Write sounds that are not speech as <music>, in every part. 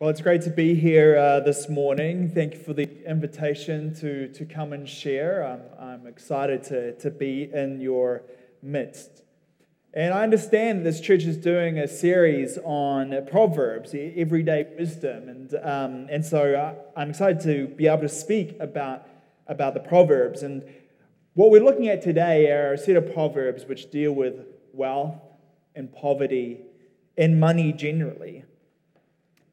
Well, it's great to be here uh, this morning. Thank you for the invitation to, to come and share. I'm, I'm excited to, to be in your midst. And I understand this church is doing a series on Proverbs, everyday wisdom. And, um, and so uh, I'm excited to be able to speak about, about the Proverbs. And what we're looking at today are a set of Proverbs which deal with wealth and poverty and money generally.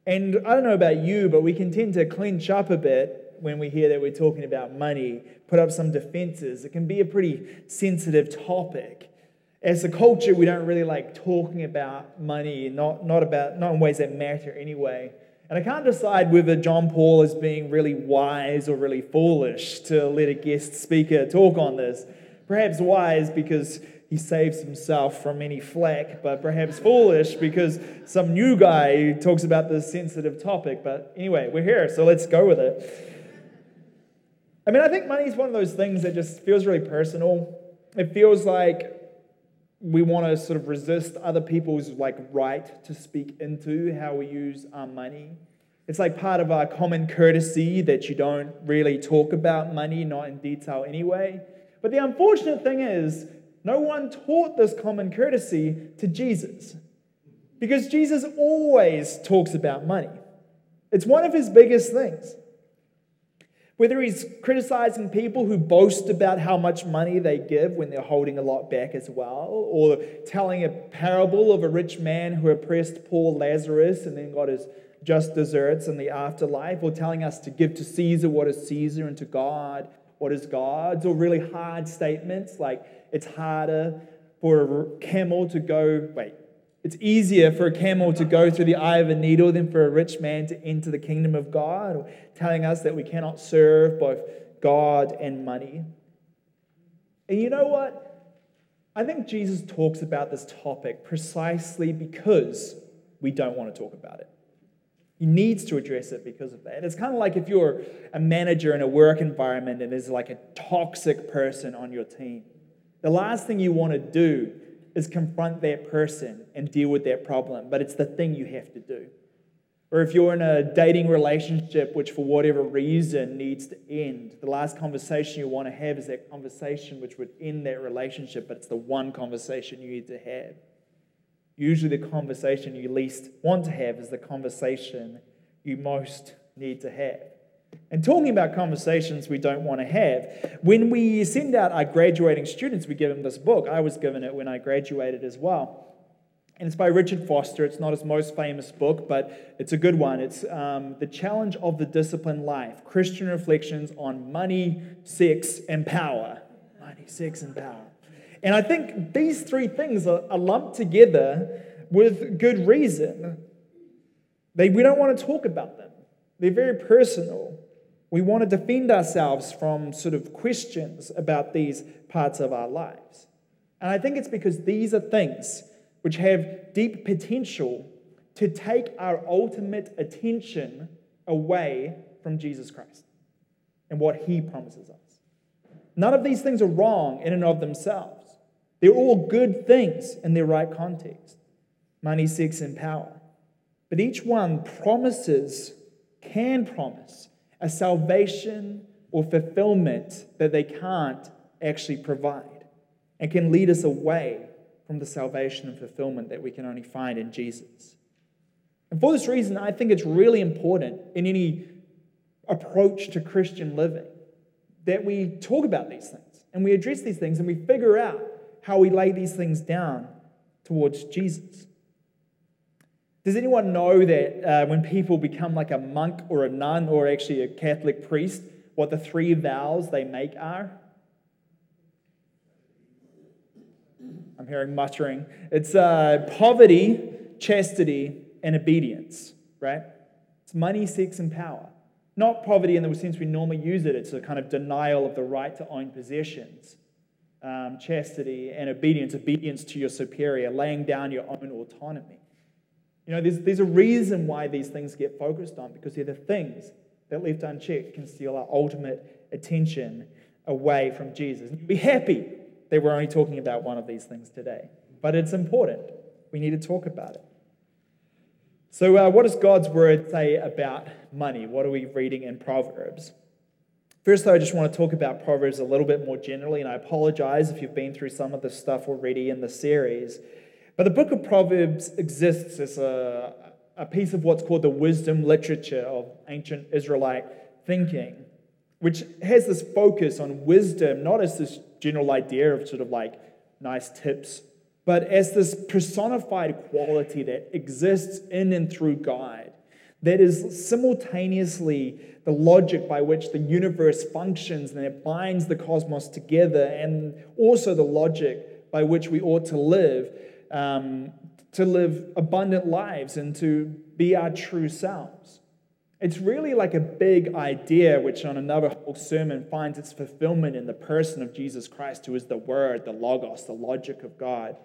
And I don't know about you, but we can tend to clench up a bit when we hear that we're talking about money, put up some defenses. It can be a pretty sensitive topic. As a culture, we don't really like talking about money, not, not, about, not in ways that matter anyway. And I can't decide whether John Paul is being really wise or really foolish to let a guest speaker talk on this. Perhaps wise because he saves himself from any flack, but perhaps foolish because some new guy talks about this sensitive topic. But anyway, we're here, so let's go with it. I mean, I think money is one of those things that just feels really personal. It feels like we want to sort of resist other people's like right to speak into how we use our money. It's like part of our common courtesy that you don't really talk about money, not in detail anyway. But the unfortunate thing is, no one taught this common courtesy to Jesus because Jesus always talks about money. It's one of his biggest things. Whether he's criticizing people who boast about how much money they give when they're holding a lot back as well, or telling a parable of a rich man who oppressed poor Lazarus and then got his just desserts in the afterlife, or telling us to give to Caesar what is Caesar and to God what is God's, or really hard statements like it's harder for a camel to go, wait, it's easier for a camel to go through the eye of a needle than for a rich man to enter the kingdom of God, or telling us that we cannot serve both God and money. And you know what? I think Jesus talks about this topic precisely because we don't want to talk about it. He needs to address it because of that. It's kind of like if you're a manager in a work environment and there's like a toxic person on your team. The last thing you want to do is confront that person and deal with that problem, but it's the thing you have to do. Or if you're in a dating relationship which, for whatever reason, needs to end, the last conversation you want to have is that conversation which would end that relationship, but it's the one conversation you need to have. Usually, the conversation you least want to have is the conversation you most need to have. And talking about conversations we don't want to have, when we send out our graduating students, we give them this book. I was given it when I graduated as well. And it's by Richard Foster. It's not his most famous book, but it's a good one. It's um, The Challenge of the Disciplined Life Christian Reflections on Money, Sex, and Power. Money, Sex, and Power. And I think these three things are, lumped together with good reason. They, we don't want to talk about them, they're very personal. We want to defend ourselves from sort of questions about these parts of our lives. And I think it's because these are things which have deep potential to take our ultimate attention away from Jesus Christ and what he promises us. None of these things are wrong in and of themselves. They're all good things in their right context money, sex, and power. But each one promises, can promise, a salvation or fulfillment that they can't actually provide and can lead us away from the salvation and fulfillment that we can only find in Jesus. And for this reason, I think it's really important in any approach to Christian living that we talk about these things and we address these things and we figure out how we lay these things down towards Jesus. Does anyone know that uh, when people become like a monk or a nun or actually a Catholic priest, what the three vows they make are? I'm hearing muttering. It's uh, poverty, chastity, and obedience, right? It's money, sex, and power. Not poverty in the sense we normally use it, it's a kind of denial of the right to own possessions um, chastity and obedience, obedience to your superior, laying down your own autonomy. You know, there's, there's a reason why these things get focused on because they're the things that left unchecked can steal our ultimate attention away from Jesus. And be happy that we're only talking about one of these things today, but it's important. We need to talk about it. So, uh, what does God's word say about money? What are we reading in Proverbs? First, though, I just want to talk about Proverbs a little bit more generally, and I apologize if you've been through some of this stuff already in the series. But the book of Proverbs exists as a, a piece of what's called the wisdom literature of ancient Israelite thinking, which has this focus on wisdom, not as this general idea of sort of like nice tips, but as this personified quality that exists in and through God, that is simultaneously the logic by which the universe functions and it binds the cosmos together, and also the logic by which we ought to live, um, to live abundant lives and to be our true selves. It's really like a big idea, which on another whole sermon finds its fulfillment in the person of Jesus Christ, who is the Word, the Logos, the logic of God.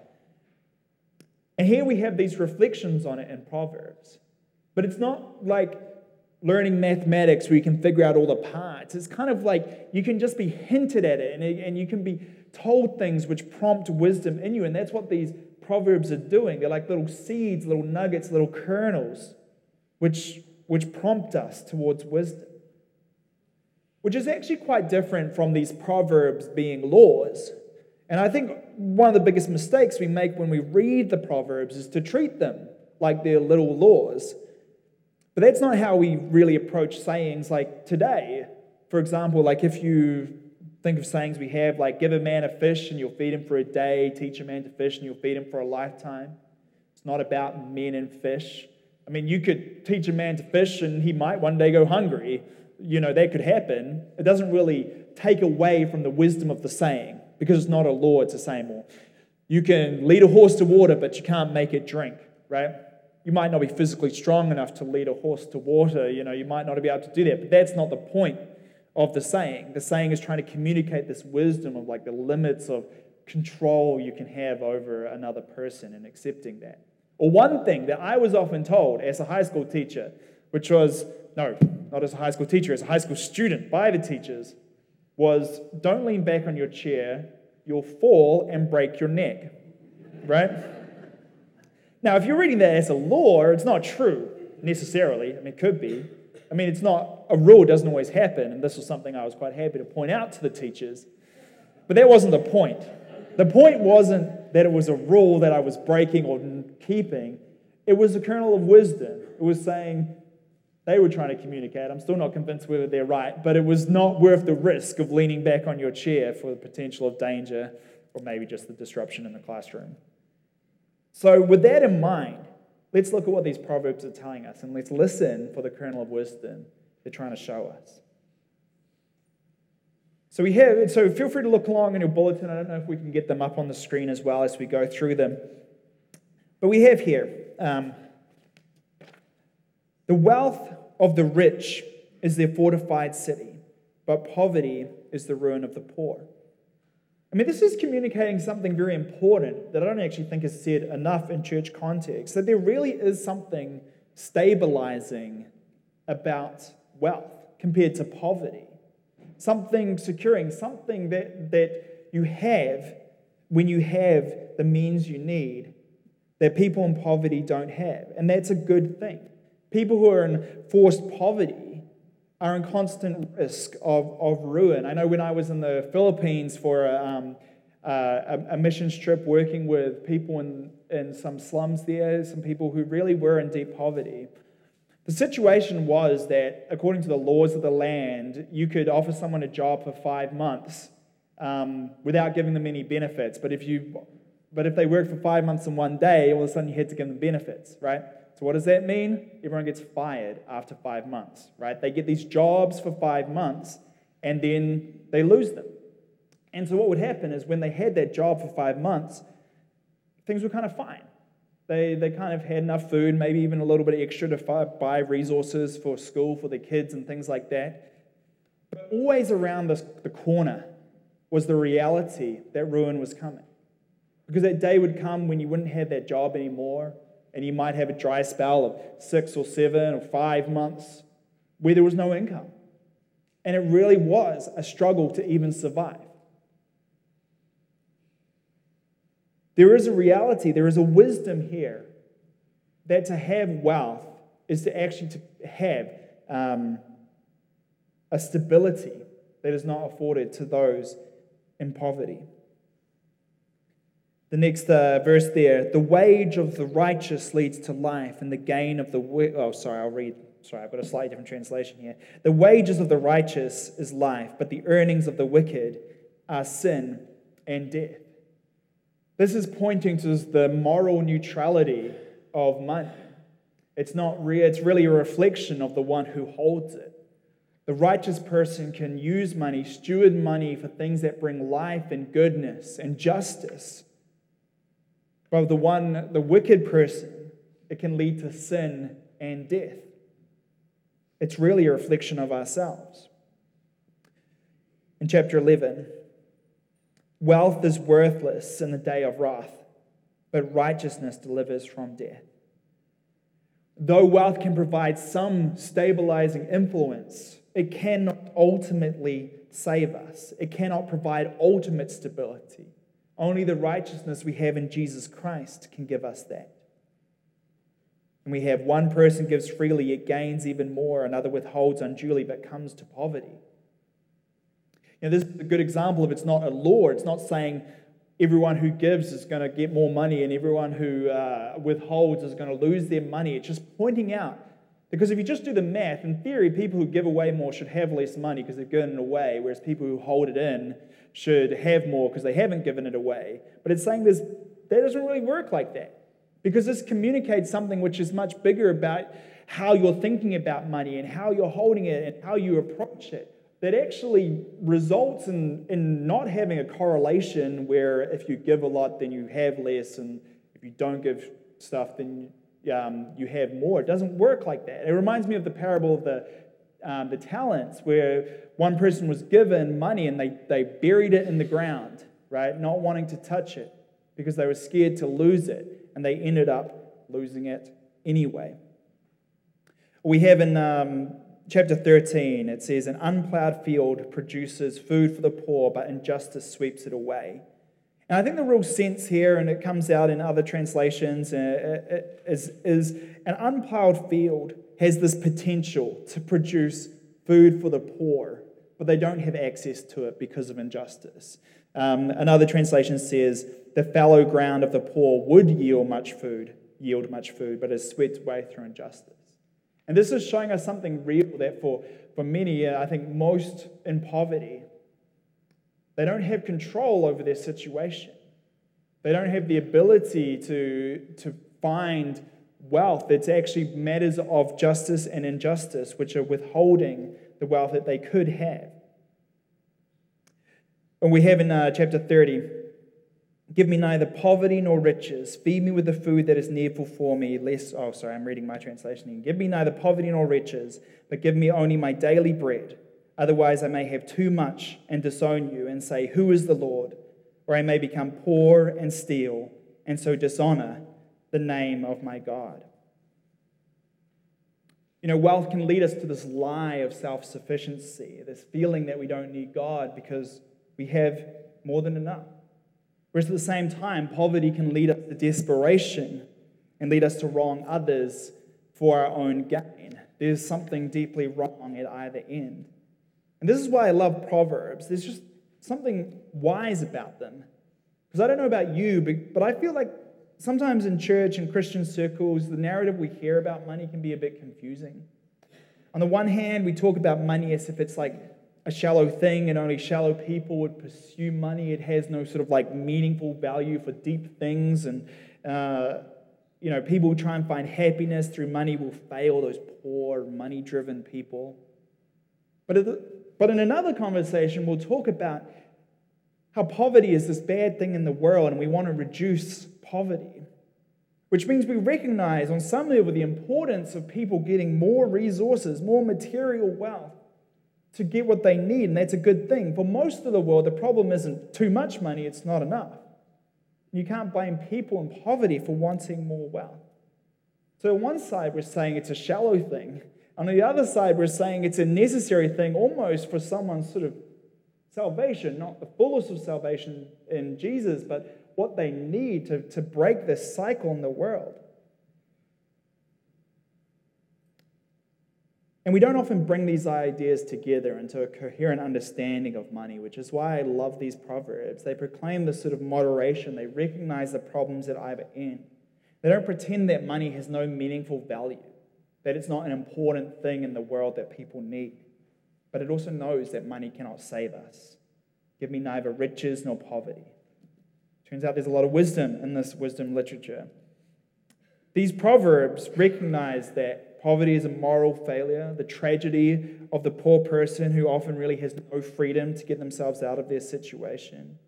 And here we have these reflections on it in Proverbs. But it's not like learning mathematics where you can figure out all the parts. It's kind of like you can just be hinted at it and, and you can be told things which prompt wisdom in you. And that's what these Proverbs are doing. They're like little seeds, little nuggets, little kernels, which, which prompt us towards wisdom. Which is actually quite different from these Proverbs being laws. And I think one of the biggest mistakes we make when we read the Proverbs is to treat them like they're little laws. But that's not how we really approach sayings like today. For example, like if you think of sayings we have like give a man a fish and you'll feed him for a day, teach a man to fish and you'll feed him for a lifetime. It's not about men and fish. I mean, you could teach a man to fish and he might one day go hungry. You know, that could happen. It doesn't really take away from the wisdom of the saying because it's not a law, it's a saying more. You can lead a horse to water, but you can't make it drink, right? You might not be physically strong enough to lead a horse to water. You know, you might not be able to do that, but that's not the point of the saying. The saying is trying to communicate this wisdom of like the limits of control you can have over another person and accepting that. Or one thing that I was often told as a high school teacher, which was no, not as a high school teacher, as a high school student by the teachers, was don't lean back on your chair, you'll fall and break your neck. Right? Now, if you're reading that as a law, it's not true necessarily. I mean, it could be. I mean, it's not a rule, doesn't always happen. And this was something I was quite happy to point out to the teachers. But that wasn't the point. The point wasn't that it was a rule that I was breaking or keeping, it was a kernel of wisdom. It was saying they were trying to communicate. I'm still not convinced whether they're right, but it was not worth the risk of leaning back on your chair for the potential of danger or maybe just the disruption in the classroom. So, with that in mind, Let's look at what these proverbs are telling us and let's listen for the kernel of wisdom they're trying to show us. So we have, so feel free to look along in your bulletin. I don't know if we can get them up on the screen as well as we go through them. But we have here um, the wealth of the rich is their fortified city, but poverty is the ruin of the poor. I mean, this is communicating something very important that I don't actually think is said enough in church context that there really is something stabilizing about wealth compared to poverty. Something securing, something that, that you have when you have the means you need that people in poverty don't have. And that's a good thing. People who are in forced poverty are in constant risk of, of ruin. I know when I was in the Philippines for a, um, uh, a, missions trip working with people in, in some slums there, some people who really were in deep poverty. The situation was that, according to the laws of the land, you could offer someone a job for five months um, without giving them any benefits. But if you, but if they worked for five months and one day, all of a sudden you had to give them benefits, right? So, what does that mean? Everyone gets fired after five months, right? They get these jobs for five months and then they lose them. And so, what would happen is when they had that job for five months, things were kind of fine. They, they kind of had enough food, maybe even a little bit extra to buy resources for school for their kids and things like that. But always around this, the corner was the reality that ruin was coming. Because that day would come when you wouldn't have that job anymore and you might have a dry spell of six or seven or five months where there was no income. And it really was a struggle to even survive. There is a reality, there is a wisdom here that to have wealth is to actually to have um, a stability that is not afforded to those in poverty. The next uh, verse there the wage of the righteous leads to life, and the gain of the wicked. Oh, sorry, I'll read. Sorry, I've got a slightly different translation here. The wages of the righteous is life, but the earnings of the wicked are sin and death. This is pointing to the moral neutrality of money. It's not real, it's really a reflection of the one who holds it. The righteous person can use money, steward money for things that bring life and goodness and justice. But the one, the wicked person, it can lead to sin and death. It's really a reflection of ourselves. In chapter 11, wealth is worthless in the day of wrath, but righteousness delivers from death. Though wealth can provide some stabilizing influence, it cannot ultimately save us. It cannot provide ultimate stability. Only the righteousness we have in Jesus Christ can give us that. And we have one person gives freely, it gains even more, another withholds unduly, but comes to poverty. You know, this is a good example of it's not a law. It's not saying everyone who gives is going to get more money and everyone who uh, withholds is going to lose their money. It's just pointing out. Because if you just do the math, in theory, people who give away more should have less money because they've given it away, whereas people who hold it in should have more because they haven't given it away. But it's saying this, that doesn't really work like that because this communicates something which is much bigger about how you're thinking about money and how you're holding it and how you approach it. That actually results in, in not having a correlation where if you give a lot, then you have less, and if you don't give stuff, then um, you have more. It doesn't work like that. It reminds me of the parable of the um, the talents, where one person was given money and they, they buried it in the ground, right? Not wanting to touch it because they were scared to lose it, and they ended up losing it anyway. We have in um, chapter 13, it says, An unplowed field produces food for the poor, but injustice sweeps it away. And I think the real sense here, and it comes out in other translations, uh, uh, uh, is, is an unplowed field has this potential to produce food for the poor, but they don't have access to it because of injustice. Um, another translation says, the fallow ground of the poor would yield much food, yield much food, but is swept away through injustice. And this is showing us something real that for, for many, I think most in poverty, they don't have control over their situation. They don't have the ability to, to find wealth. It's actually matters of justice and injustice, which are withholding the wealth that they could have. And we have in uh, chapter 30 Give me neither poverty nor riches. Feed me with the food that is needful for me, lest, oh, sorry, I'm reading my translation. Give me neither poverty nor riches, but give me only my daily bread. Otherwise, I may have too much and disown you and say, Who is the Lord? Or I may become poor and steal, and so dishonor the name of my God. You know, wealth can lead us to this lie of self sufficiency, this feeling that we don't need God because we have more than enough. Whereas at the same time, poverty can lead us to desperation and lead us to wrong others for our own gain. There's something deeply wrong at either end. And this is why I love Proverbs. There's just something wise about them. Because I don't know about you, but, but I feel like sometimes in church and Christian circles, the narrative we hear about money can be a bit confusing. On the one hand, we talk about money as if it's like a shallow thing and only shallow people would pursue money. It has no sort of like meaningful value for deep things. And, uh, you know, people who try and find happiness through money will fail, those poor, money driven people. But, but in another conversation, we'll talk about how poverty is this bad thing in the world and we want to reduce poverty. Which means we recognize on some level the importance of people getting more resources, more material wealth to get what they need, and that's a good thing. For most of the world, the problem isn't too much money, it's not enough. You can't blame people in poverty for wanting more wealth. So, on one side, we're saying it's a shallow thing. On the other side, we're saying it's a necessary thing almost for someone's sort of salvation, not the fullness of salvation in Jesus, but what they need to, to break this cycle in the world. And we don't often bring these ideas together into a coherent understanding of money, which is why I love these proverbs. They proclaim the sort of moderation, they recognize the problems at either end. They don't pretend that money has no meaningful value that it's not an important thing in the world that people need. But it also knows that money cannot save us. Give me neither riches nor poverty. Turns out there's a lot of wisdom in this wisdom literature. These proverbs recognize that poverty is a moral failure, the tragedy of the poor person who often really has no freedom to get themselves out of their situation.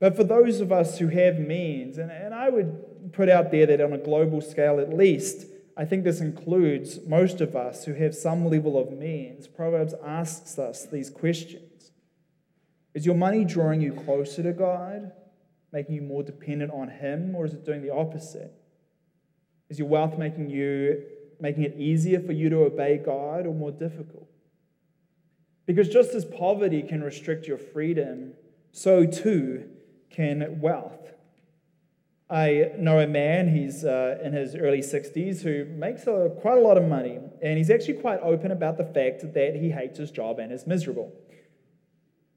But for those of us who have means, and, and I would put out there that on a global scale at least, I think this includes most of us who have some level of means. Proverbs asks us these questions Is your money drawing you closer to God, making you more dependent on Him, or is it doing the opposite? Is your wealth making you making it easier for you to obey God or more difficult? Because just as poverty can restrict your freedom, so too can wealth. I know a man, he's uh, in his early 60s, who makes a, quite a lot of money, and he's actually quite open about the fact that he hates his job and is miserable.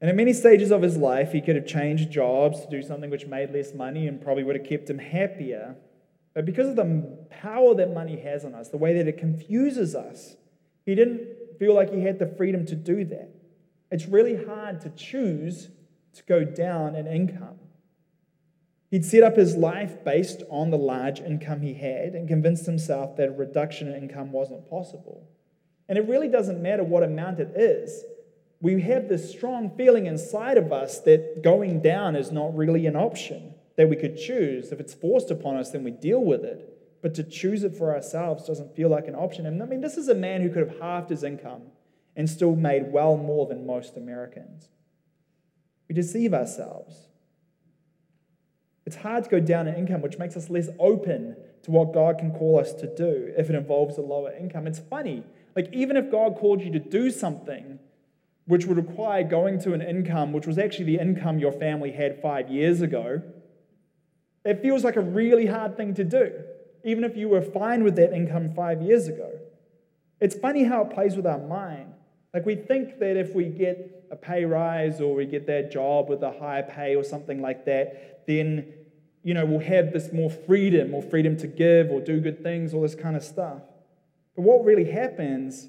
And at many stages of his life, he could have changed jobs to do something which made less money and probably would have kept him happier. But because of the power that money has on us, the way that it confuses us, he didn't feel like he had the freedom to do that. It's really hard to choose to go down in income. He'd set up his life based on the large income he had and convinced himself that a reduction in income wasn't possible. And it really doesn't matter what amount it is. We have this strong feeling inside of us that going down is not really an option that we could choose. If it's forced upon us, then we deal with it. But to choose it for ourselves doesn't feel like an option. And I mean, this is a man who could have halved his income and still made well more than most Americans. We deceive ourselves. It's hard to go down in income, which makes us less open to what God can call us to do if it involves a lower income. It's funny. Like, even if God called you to do something which would require going to an income which was actually the income your family had five years ago, it feels like a really hard thing to do, even if you were fine with that income five years ago. It's funny how it plays with our mind. Like, we think that if we get a pay rise or we get that job with a higher pay or something like that, then you know, we'll have this more freedom, more freedom to give or do good things, all this kind of stuff. But what really happens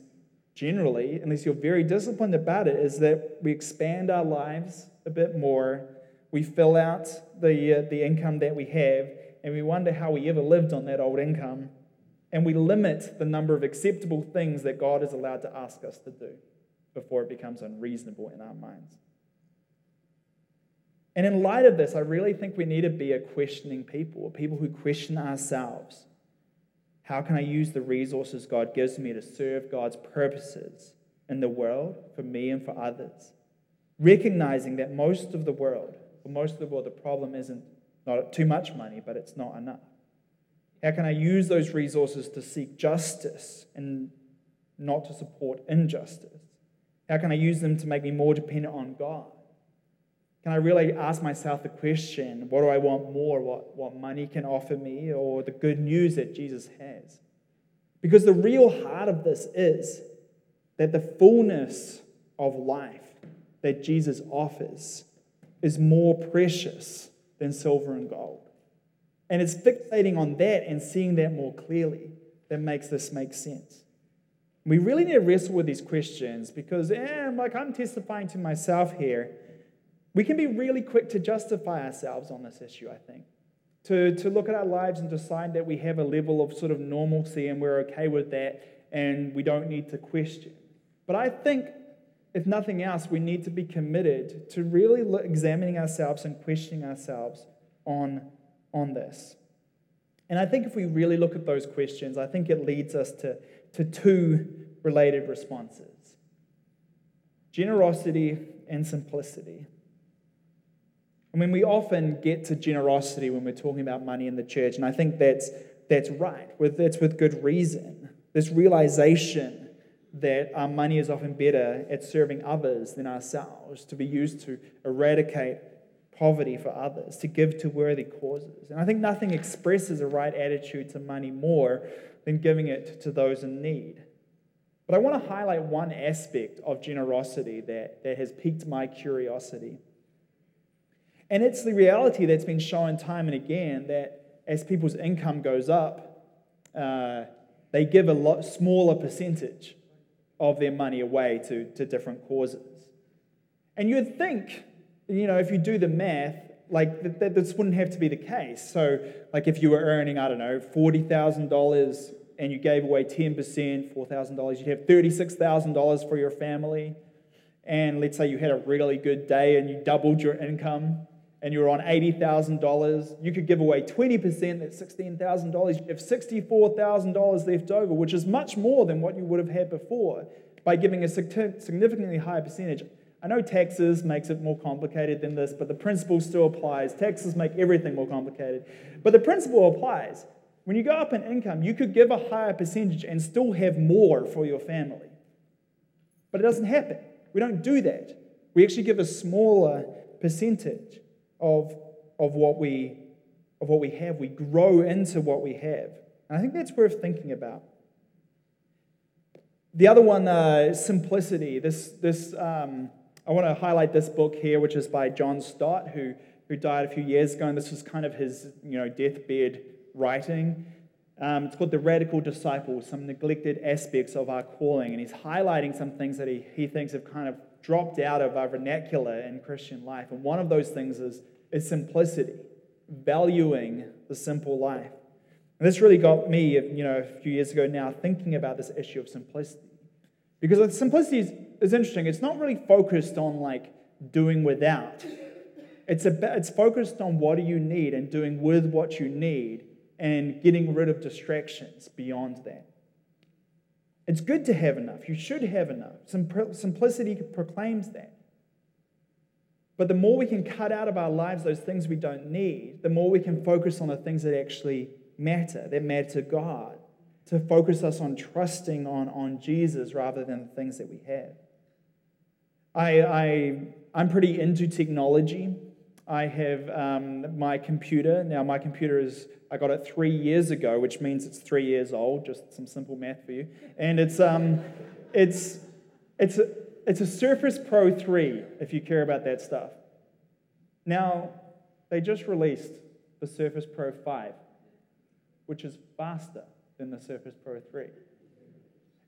generally, unless you're very disciplined about it, is that we expand our lives a bit more. We fill out the, uh, the income that we have, and we wonder how we ever lived on that old income. And we limit the number of acceptable things that God is allowed to ask us to do before it becomes unreasonable in our minds. And in light of this, I really think we need to be a questioning people, people who question ourselves. How can I use the resources God gives me to serve God's purposes in the world, for me and for others? Recognizing that most of the world, for most of the world, the problem isn't not too much money, but it's not enough. How can I use those resources to seek justice and not to support injustice? How can I use them to make me more dependent on God? Can I really ask myself the question what do I want more? What, what money can offer me or the good news that Jesus has? Because the real heart of this is that the fullness of life that Jesus offers is more precious than silver and gold. And it's fixating on that and seeing that more clearly that makes this make sense. We really need to wrestle with these questions because, eh, like I'm testifying to myself here we can be really quick to justify ourselves on this issue, I think. To, to look at our lives and decide that we have a level of sort of normalcy and we're okay with that and we don't need to question. But I think, if nothing else, we need to be committed to really examining ourselves and questioning ourselves on, on this. And I think if we really look at those questions, I think it leads us to, to two related responses generosity and simplicity. I mean, we often get to generosity when we're talking about money in the church, and I think that's, that's right. With, that's with good reason. This realization that our money is often better at serving others than ourselves, to be used to eradicate poverty for others, to give to worthy causes. And I think nothing expresses a right attitude to money more than giving it to those in need. But I want to highlight one aspect of generosity that, that has piqued my curiosity. And it's the reality that's been shown time and again that as people's income goes up, uh, they give a lot smaller percentage of their money away to, to different causes. And you'd think, you know, if you do the math, like that, that this wouldn't have to be the case. So, like if you were earning, I don't know, $40,000 and you gave away 10%, $4,000, you'd have $36,000 for your family. And let's say you had a really good day and you doubled your income and you're on $80,000, you could give away 20%, that's $16,000. You have $64,000 left over, which is much more than what you would have had before by giving a significantly higher percentage. I know taxes makes it more complicated than this, but the principle still applies. Taxes make everything more complicated. But the principle applies. When you go up in income, you could give a higher percentage and still have more for your family. But it doesn't happen. We don't do that. We actually give a smaller percentage of, of, what, we, of what we have. We grow into what we have. And I think that's worth thinking about. The other one, uh, simplicity. This, this, um, I want to highlight this book here, which is by John Stott, who, who died a few years ago, and this was kind of his you know, deathbed writing. Um, it's called The Radical Disciple Some Neglected Aspects of Our Calling. And he's highlighting some things that he, he thinks have kind of dropped out of our vernacular in Christian life. And one of those things is, is simplicity, valuing the simple life. And this really got me, you know, a few years ago now, thinking about this issue of simplicity. Because simplicity is, is interesting. It's not really focused on like doing without. It's, a, it's focused on what do you need and doing with what you need and getting rid of distractions beyond that. It's good to have enough. You should have enough. Simplicity proclaims that. But the more we can cut out of our lives those things we don't need, the more we can focus on the things that actually matter, that matter to God, to focus us on trusting on, on Jesus rather than the things that we have. I, I, I'm pretty into technology. I have um, my computer. Now, my computer is, I got it three years ago, which means it's three years old, just some simple math for you. And it's, um, it's, it's, a, it's a Surface Pro 3, if you care about that stuff. Now, they just released the Surface Pro 5, which is faster than the Surface Pro 3.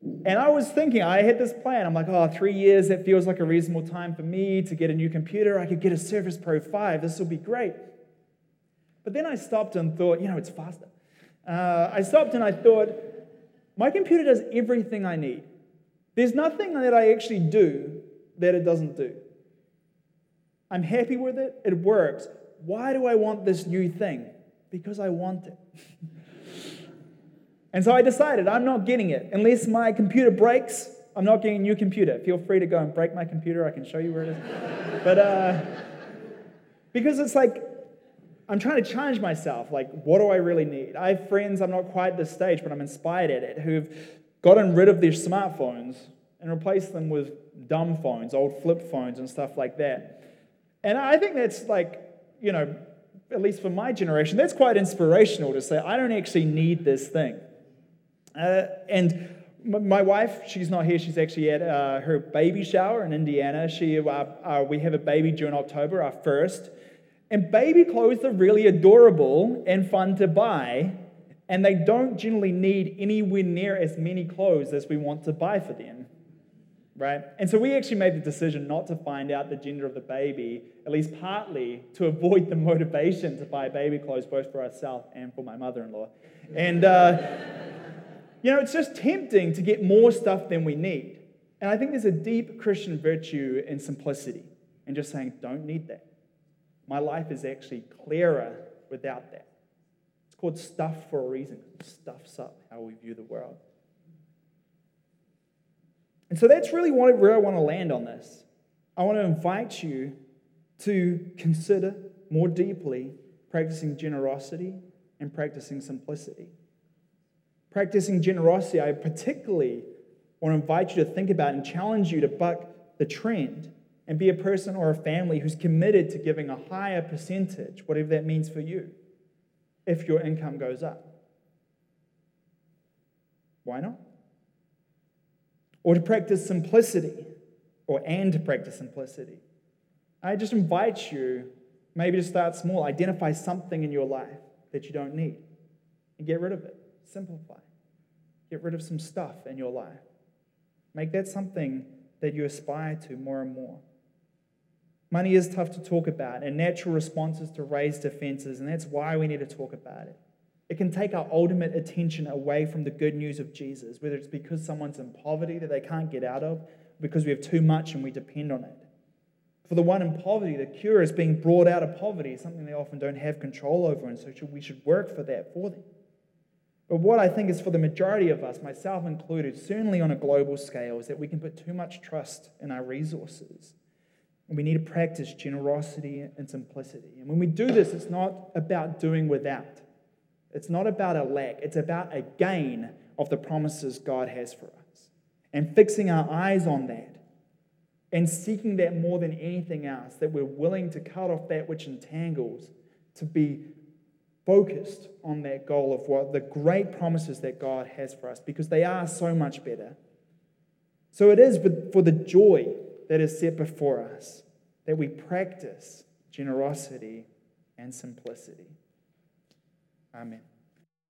And I was thinking, I had this plan. I'm like, oh, three years, that feels like a reasonable time for me to get a new computer. I could get a Surface Pro 5. This will be great. But then I stopped and thought, you know, it's faster. Uh, I stopped and I thought, my computer does everything I need. There's nothing that I actually do that it doesn't do. I'm happy with it, it works. Why do I want this new thing? Because I want it. <laughs> And so I decided I'm not getting it. Unless my computer breaks, I'm not getting a new computer. Feel free to go and break my computer. I can show you where it is. but uh, because it's like, I'm trying to challenge myself. Like, what do I really need? I have friends, I'm not quite at this stage, but I'm inspired at it, who've gotten rid of their smartphones and replaced them with dumb phones, old flip phones, and stuff like that. And I think that's like, you know, at least for my generation, that's quite inspirational to say, I don't actually need this thing. Uh, and my wife, she's not here. She's actually at uh, her baby shower in Indiana. She, uh, uh, we have a baby due in October, our first. And baby clothes are really adorable and fun to buy, and they don't generally need anywhere near as many clothes as we want to buy for them. Right? And so we actually made the decision not to find out the gender of the baby, at least partly to avoid the <laughs> motivation to buy baby clothes both for ourselves and for my mother in law. And, uh, you know, it's just tempting to get more stuff than we need. And I think there's a deep Christian virtue in simplicity and just saying, don't need that. My life is actually clearer without that. It's called stuff for a reason. It stuffs up how we view the world. And so that's really where I want to land on this. I want to invite you to consider more deeply practicing generosity and practicing simplicity practicing generosity, I particularly want to invite you to think about and challenge you to buck the trend and be a person or a family who's committed to giving a higher percentage, whatever that means for you, if your income goes up. Why not? or to practice simplicity, or and to practice simplicity. I just invite you maybe to start small, identify something in your life that you don't need and get rid of it. Simplify. Get rid of some stuff in your life. Make that something that you aspire to more and more. Money is tough to talk about, and natural response is to raise defenses, and that's why we need to talk about it. It can take our ultimate attention away from the good news of Jesus, whether it's because someone's in poverty that they can't get out of, because we have too much and we depend on it. For the one in poverty, the cure is being brought out of poverty, something they often don't have control over, and so we should work for that for them. But what I think is for the majority of us, myself included, certainly on a global scale, is that we can put too much trust in our resources. And we need to practice generosity and simplicity. And when we do this, it's not about doing without, it's not about a lack, it's about a gain of the promises God has for us. And fixing our eyes on that and seeking that more than anything else, that we're willing to cut off that which entangles to be focused on that goal of what the great promises that God has for us because they are so much better. So it is for the joy that is set before us that we practice generosity and simplicity. Amen.